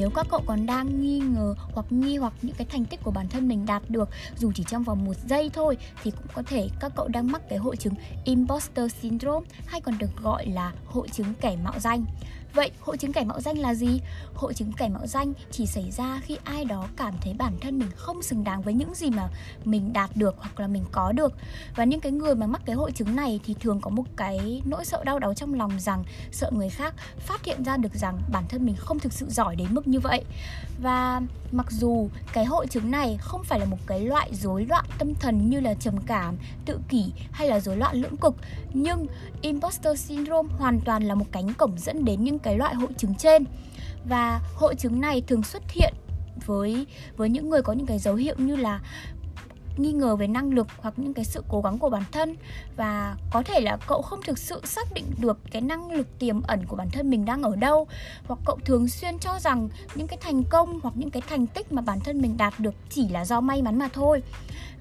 nếu các cậu còn đang nghi ngờ hoặc nghi hoặc những cái thành tích của bản thân mình đạt được, dù chỉ trong vòng một giây thôi, thì cũng có thể các cậu đang mắc cái hội chứng imposter syndrome, hay còn được gọi là hội chứng kẻ mạo danh. Vậy hội chứng kẻ mạo danh là gì? Hội chứng kẻ mạo danh chỉ xảy ra khi ai đó cảm thấy bản thân mình không xứng đáng với những gì mà mình đạt được hoặc là mình có được. Và những cái người mà mắc cái hội chứng này thì thường có một cái nỗi sợ đau đớn trong lòng rằng sợ người khác phát hiện ra được rằng bản thân mình không thực sự giỏi đến mức như vậy. Và mặc dù cái hội chứng này không phải là một cái loại rối loạn tâm thần như là trầm cảm, tự kỷ hay là rối loạn lưỡng cực, nhưng imposter syndrome hoàn toàn là một cánh cổng dẫn đến những cái loại hội chứng trên. Và hội chứng này thường xuất hiện với với những người có những cái dấu hiệu như là nghi ngờ về năng lực hoặc những cái sự cố gắng của bản thân. Và có thể là cậu không thực sự xác định được cái năng lực tiềm ẩn của bản thân mình đang ở đâu. Hoặc cậu thường xuyên cho rằng những cái thành công hoặc những cái thành tích mà bản thân mình đạt được chỉ là do may mắn mà thôi.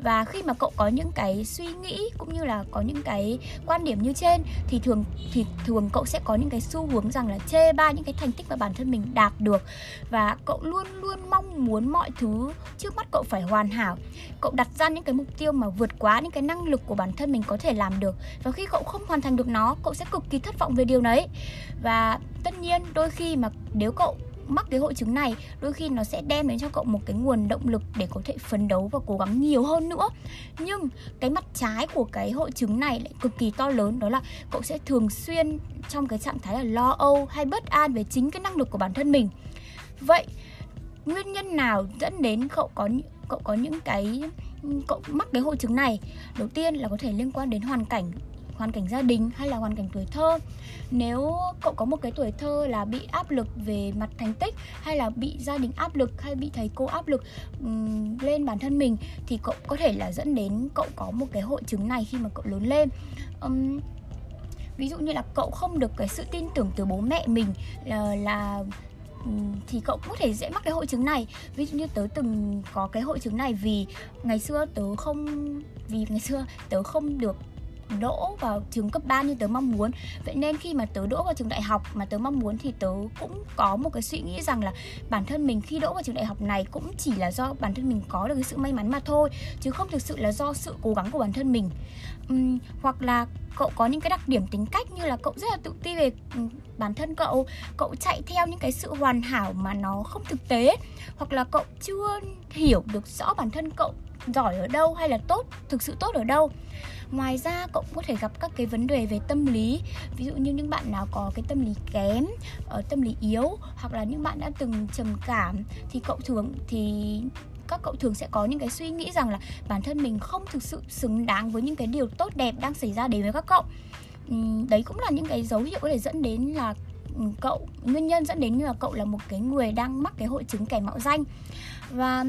Và khi mà cậu có những cái suy nghĩ cũng như là có những cái quan điểm như trên, thì thường thì thường cậu sẽ có những cái xu hướng rằng là chê ba những cái thành tích mà bản thân mình đạt được. Và cậu luôn luôn mong muốn mọi thứ trước mắt cậu phải hoàn hảo. Cậu đặt ra những cái mục tiêu mà vượt quá những cái năng lực của bản thân mình có thể làm được. Và khi cậu không hoàn thành được nó, cậu sẽ cực kỳ thất vọng về điều đấy. Và tất nhiên, đôi khi mà nếu cậu mắc cái hội chứng này, đôi khi nó sẽ đem đến cho cậu một cái nguồn động lực để có thể phấn đấu và cố gắng nhiều hơn nữa. Nhưng cái mặt trái của cái hội chứng này lại cực kỳ to lớn, đó là cậu sẽ thường xuyên trong cái trạng thái là lo âu hay bất an về chính cái năng lực của bản thân mình. Vậy, nguyên nhân nào dẫn đến cậu có cậu có những cái cậu mắc cái hội chứng này đầu tiên là có thể liên quan đến hoàn cảnh hoàn cảnh gia đình hay là hoàn cảnh tuổi thơ. Nếu cậu có một cái tuổi thơ là bị áp lực về mặt thành tích hay là bị gia đình áp lực hay bị thầy cô áp lực um, lên bản thân mình thì cậu có thể là dẫn đến cậu có một cái hội chứng này khi mà cậu lớn lên. Um, ví dụ như là cậu không được cái sự tin tưởng từ bố mẹ mình là, là Ừ, thì cậu có thể dễ mắc cái hội chứng này. Ví dụ như tớ từng có cái hội chứng này vì ngày xưa tớ không, vì ngày xưa tớ không được đỗ vào trường cấp 3 như tớ mong muốn. Vậy nên khi mà tớ đỗ vào trường đại học mà tớ mong muốn thì tớ cũng có một cái suy nghĩ rằng là bản thân mình khi đỗ vào trường đại học này cũng chỉ là do bản thân mình có được cái sự may mắn mà thôi chứ không thực sự là do sự cố gắng của bản thân mình. Uhm, hoặc là cậu có những cái đặc điểm tính cách như là cậu rất là tự ti về bản thân cậu cậu chạy theo những cái sự hoàn hảo mà nó không thực tế hoặc là cậu chưa hiểu được rõ bản thân cậu giỏi ở đâu hay là tốt, thực sự tốt ở đâu? Ngoài ra, cậu cũng có thể gặp các cái vấn đề về tâm lý. Ví dụ như những bạn nào có cái tâm lý kém ở tâm lý yếu, hoặc là những bạn đã từng trầm cảm, thì cậu thường, thì các cậu thường sẽ có những cái suy nghĩ rằng là bản thân mình không thực sự xứng đáng với những cái điều tốt đẹp đang xảy ra đến với các cậu. Ừ, đấy cũng là những cái dấu hiệu có thể dẫn đến là ừ, cậu, nguyên nhân dẫn đến là cậu là một cái người đang mắc cái hội chứng kẻ mạo danh. Và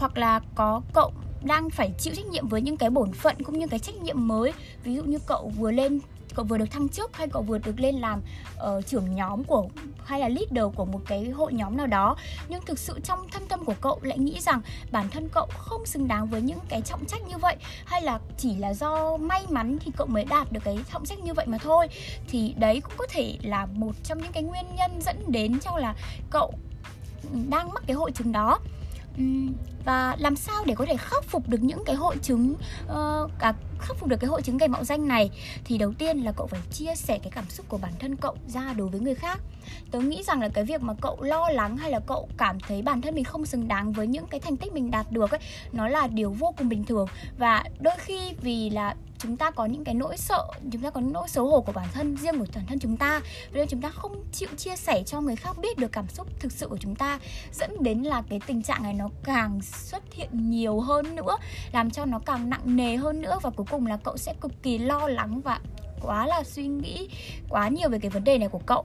hoặc là có cậu đang phải chịu trách nhiệm với những cái bổn phận cũng như cái trách nhiệm mới. Ví dụ như cậu vừa lên cậu vừa được thăng chức hay cậu vừa được lên làm uh, trưởng nhóm của hay là leader của một cái hội nhóm nào đó. Nhưng thực sự trong thâm tâm của cậu lại nghĩ rằng bản thân cậu không xứng đáng với những cái trọng trách như vậy hay là chỉ là do may mắn thì cậu mới đạt được cái trọng trách như vậy mà thôi. Thì đấy cũng có thể là một trong những cái nguyên nhân dẫn đến cho là cậu ừ, đang mắc cái hội chứng đó. Ừ, và làm sao để có thể khắc phục được những cái hội chứng uh, cả khắc phục được cái hội chứng gây mạo danh này? Thì đầu tiên là cậu phải chia sẻ cái cảm xúc của bản thân cậu ra đối với người khác. Tớ nghĩ rằng là cái việc mà cậu lo lắng hay là cậu cảm thấy bản thân mình không xứng đáng với những cái thành tích mình đạt được ấy nó là điều vô cùng bình thường. Và đôi khi vì là chúng ta có những cái nỗi sợ, chúng ta có nỗi xấu hổ của bản thân, riêng của bản thân chúng ta. Nên chúng ta không chịu chia sẻ cho người khác biết được cảm xúc thực sự của chúng ta, dẫn đến là cái tình trạng này nó càng xuất hiện nhiều hơn nữa, làm cho nó càng nặng nề hơn nữa. Và cuối cùng là cậu sẽ cực kỳ lo lắng và quá là suy nghĩ quá nhiều về cái vấn đề này của cậu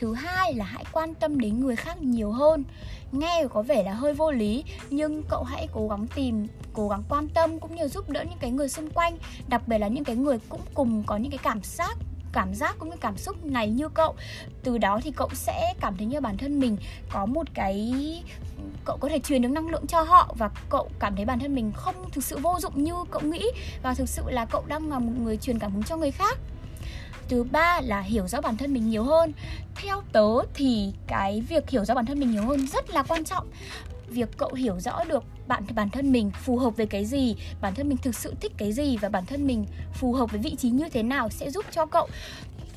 thứ hai là hãy quan tâm đến người khác nhiều hơn. Nghe có vẻ là hơi vô lý, nhưng cậu hãy cố gắng tìm, cố gắng quan tâm cũng như giúp đỡ những cái người xung quanh, đặc biệt là những cái người cũng cùng có những cái cảm giác cảm giác cũng như cảm xúc này như cậu. Từ đó thì cậu sẽ cảm thấy như bản thân mình có một cái, cậu có thể truyền được năng lượng cho họ và cậu cảm thấy bản thân mình không thực sự vô dụng như cậu nghĩ. Và thực sự là cậu đang là một người truyền cảm hứng cho người khác thứ ba là hiểu rõ bản thân mình nhiều hơn. Theo tớ thì cái việc hiểu rõ bản thân mình nhiều hơn rất là quan trọng. Việc cậu hiểu rõ được bạn, bản thân mình phù hợp với cái gì, bản thân mình thực sự thích cái gì và bản thân mình phù hợp với vị trí như thế nào sẽ giúp cho cậu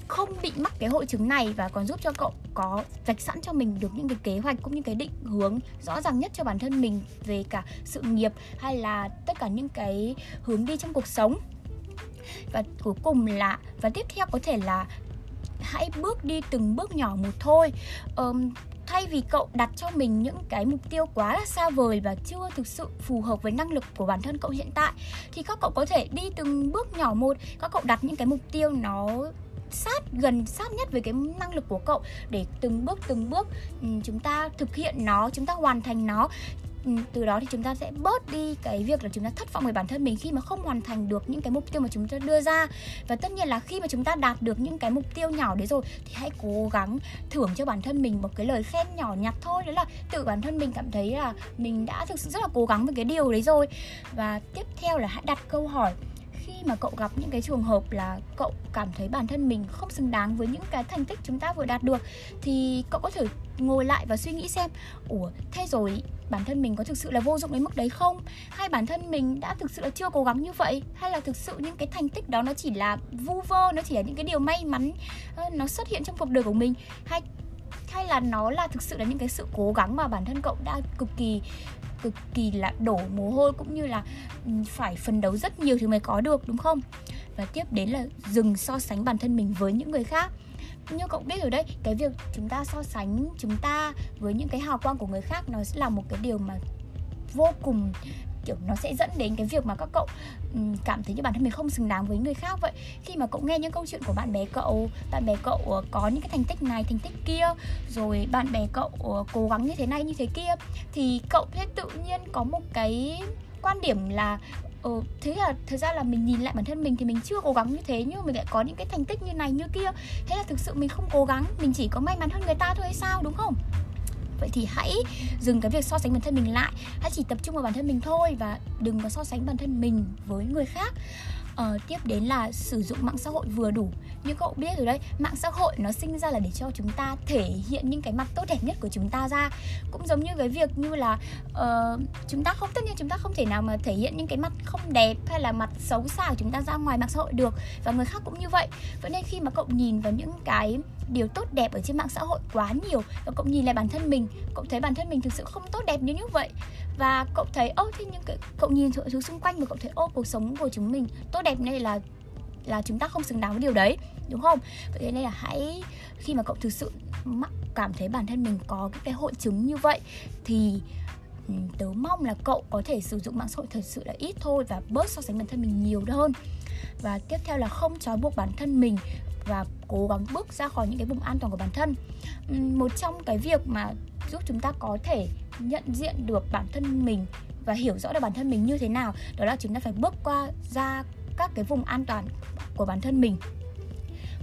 không bị mắc cái hội chứng này và còn giúp cho cậu có vạch sẵn cho mình được những cái kế hoạch cũng như cái định hướng rõ ràng nhất cho bản thân mình về cả sự nghiệp hay là tất cả những cái hướng đi trong cuộc sống và cuối cùng là và tiếp theo có thể là hãy bước đi từng bước nhỏ một thôi. Um, thay vì cậu đặt cho mình những cái mục tiêu quá là xa vời và chưa thực sự phù hợp với năng lực của bản thân cậu hiện tại thì các cậu có thể đi từng bước nhỏ một. Các cậu đặt những cái mục tiêu nó sát gần sát nhất với cái năng lực của cậu để từng bước từng bước chúng ta thực hiện nó chúng ta hoàn thành nó. Ừ, từ đó thì chúng ta sẽ bớt đi cái việc là chúng ta thất vọng về bản thân mình khi mà không hoàn thành được những cái mục tiêu mà chúng ta đưa ra. Và tất nhiên là khi mà chúng ta đạt được những cái mục tiêu nhỏ đấy rồi thì hãy cố gắng thưởng cho bản thân mình một cái lời khen nhỏ nhặt thôi. Đó là tự bản thân mình cảm thấy là mình đã thực sự rất là cố gắng với cái điều đấy rồi. Và tiếp theo là hãy đặt câu hỏi khi mà cậu gặp những cái trường hợp là cậu cảm thấy bản thân mình không xứng đáng với những cái thành tích chúng ta vừa đạt được, thì cậu có thể ngồi lại và suy nghĩ xem, ủa, thế rồi bản thân mình có thực sự là vô dụng đến mức đấy không? Hay bản thân mình đã thực sự là chưa cố gắng như vậy? Hay là thực sự những cái thành tích đó nó chỉ là vu vơ, nó chỉ là những cái điều may mắn ờ, nó xuất hiện trong cuộc đời của mình? Hay hay là nó là thực sự là những cái sự cố gắng mà bản thân cậu đã cực kỳ cực kỳ là đổ mồ hôi cũng như là phải phấn đấu rất nhiều thì mới có được, đúng không? Và tiếp đến là dừng so sánh bản thân mình với những người khác. Như cậu biết rồi đấy, cái việc chúng ta so sánh chúng ta với những cái hào quang của người khác nó sẽ là một cái điều mà vô cùng kiểu nó sẽ dẫn đến cái việc mà các cậu cảm thấy như bản thân mình không xứng đáng với người khác vậy. Khi mà cậu nghe những câu chuyện của bạn bè cậu bạn bè cậu ờ, có những cái thành tích này thành tích kia rồi bạn bè cậu ờ, cố gắng như thế này như thế kia thì cậu sẽ tự nhiên có một cái quan điểm là ừ, thế là thực ra là mình nhìn lại bản thân mình thì mình chưa cố gắng như thế nhưng mà mình lại có những cái thành tích như này như kia. Thế là thực sự mình không cố gắng mình chỉ có may mắn hơn người ta thôi hay sao đúng không? Vậy thì hãy dừng cái việc so sánh bản thân mình lại. Hãy chỉ tập trung vào bản thân mình thôi và đừng có so sánh bản thân mình với người khác. Ờ, tiếp đến là sử dụng mạng xã hội vừa đủ. Như cậu biết rồi đấy mạng xã hội nó sinh ra là để cho chúng ta thể hiện những cái mặt tốt đẹp nhất của chúng ta ra. Cũng giống như cái việc như là uh, chúng ta không tất nhiên chúng ta không thể nào mà thể hiện những cái mặt không đẹp hay là mặt xấu xa của chúng ta ra ngoài mạng xã hội được và người khác cũng như vậy. Vậy nên khi mà cậu nhìn vào những cái điều tốt đẹp ở trên mạng xã hội quá nhiều. Và cậu nhìn lại bản thân mình cậu thấy bản thân mình thực sự không tốt đẹp như như vậy. Và cậu thấy ô thế nhưng cái, cậu nhìn mọi thứ xung quanh và cậu thấy ô cuộc sống của chúng mình tốt đẹp này là là chúng ta không xứng đáng với điều đấy đúng không? Vậy nên là hãy khi mà cậu thực sự mắc cảm thấy bản thân mình có cái, cái hội chứng như vậy thì ừ, tớ mong là cậu có thể sử dụng mạng xã hội thật sự là ít thôi và bớt so sánh bản thân mình nhiều hơn. Và tiếp theo là không trói buộc bản thân mình và cố gắng bước ra khỏi những cái vùng an toàn của bản thân. Một trong cái việc mà giúp chúng ta có thể nhận diện được bản thân mình và hiểu rõ được bản thân mình như thế nào, đó là chúng ta phải bước qua, ra các cái vùng an toàn của bản thân mình.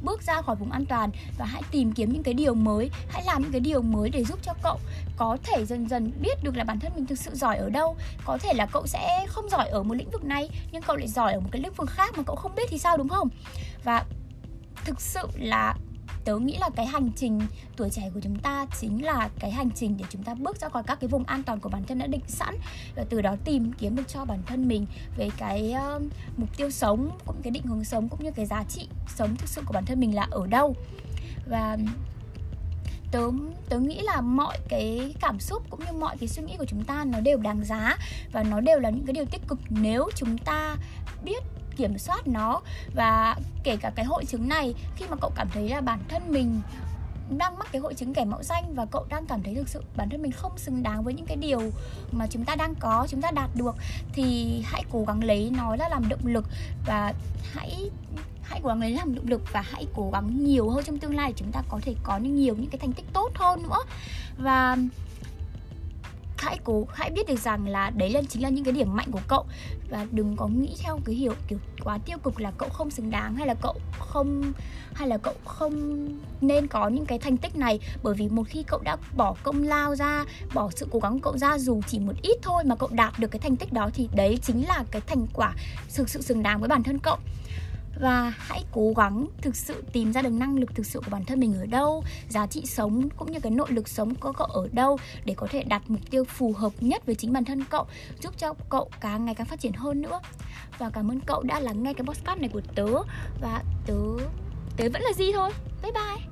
Bước ra khỏi vùng an toàn và hãy tìm kiếm những cái điều mới, hãy làm những cái điều mới để giúp cho cậu có thể dần dần biết được là bản thân mình thực sự giỏi ở đâu. Có thể là cậu sẽ không giỏi ở một lĩnh vực này, nhưng cậu lại giỏi ở một cái lĩnh vực khác mà cậu không biết thì sao, đúng không? Và thực sự là tớ nghĩ là cái hành trình tuổi trẻ của chúng ta chính là cái hành trình để chúng ta bước ra khỏi các cái vùng an toàn của bản thân đã định sẵn và từ đó tìm kiếm được cho bản thân mình về cái uh, mục tiêu sống cũng cái định hướng sống cũng như cái giá trị sống thực sự của bản thân mình là ở đâu. Và tớ tớ nghĩ là mọi cái cảm xúc cũng như mọi cái suy nghĩ của chúng ta nó đều đáng giá và nó đều là những cái điều tích cực nếu chúng ta biết kiểm soát nó và kể cả cái hội chứng này, khi mà cậu cảm thấy là bản thân mình đang mắc cái hội chứng kẻ mạo danh và cậu đang cảm thấy thực sự bản thân mình không xứng đáng với những cái điều mà chúng ta đang có, chúng ta đạt được, thì hãy cố gắng lấy nó ra làm động lực và hãy hãy cố gắng lấy làm động lực và hãy cố gắng nhiều hơn trong tương lai để chúng ta có thể có nhiều những cái thành tích tốt hơn nữa. Và hãy cố, hãy biết được rằng là đấy là, chính là những cái điểm mạnh của cậu. Và đừng có nghĩ theo cái hiểu, kiểu, quá tiêu cực là cậu không xứng đáng hay là cậu không, hay là cậu không nên có những cái thành tích này. Bởi vì một khi cậu đã bỏ công lao ra, bỏ sự cố gắng của cậu ra dù chỉ một ít thôi mà cậu đạt được cái thành tích đó thì đấy chính là cái thành quả thực sự xứng đáng với bản thân cậu và hãy cố gắng thực sự tìm ra được năng lực thực sự của bản thân mình ở đâu, giá trị sống cũng như cái nội lực sống của cậu ở đâu để có thể đặt mục tiêu phù hợp nhất với chính bản thân cậu, giúp cho cậu càng ngày càng phát triển hơn nữa. Và cảm ơn cậu đã lắng nghe cái podcast này của tớ. Và tớ tớ vẫn là gì thôi. Bye bye.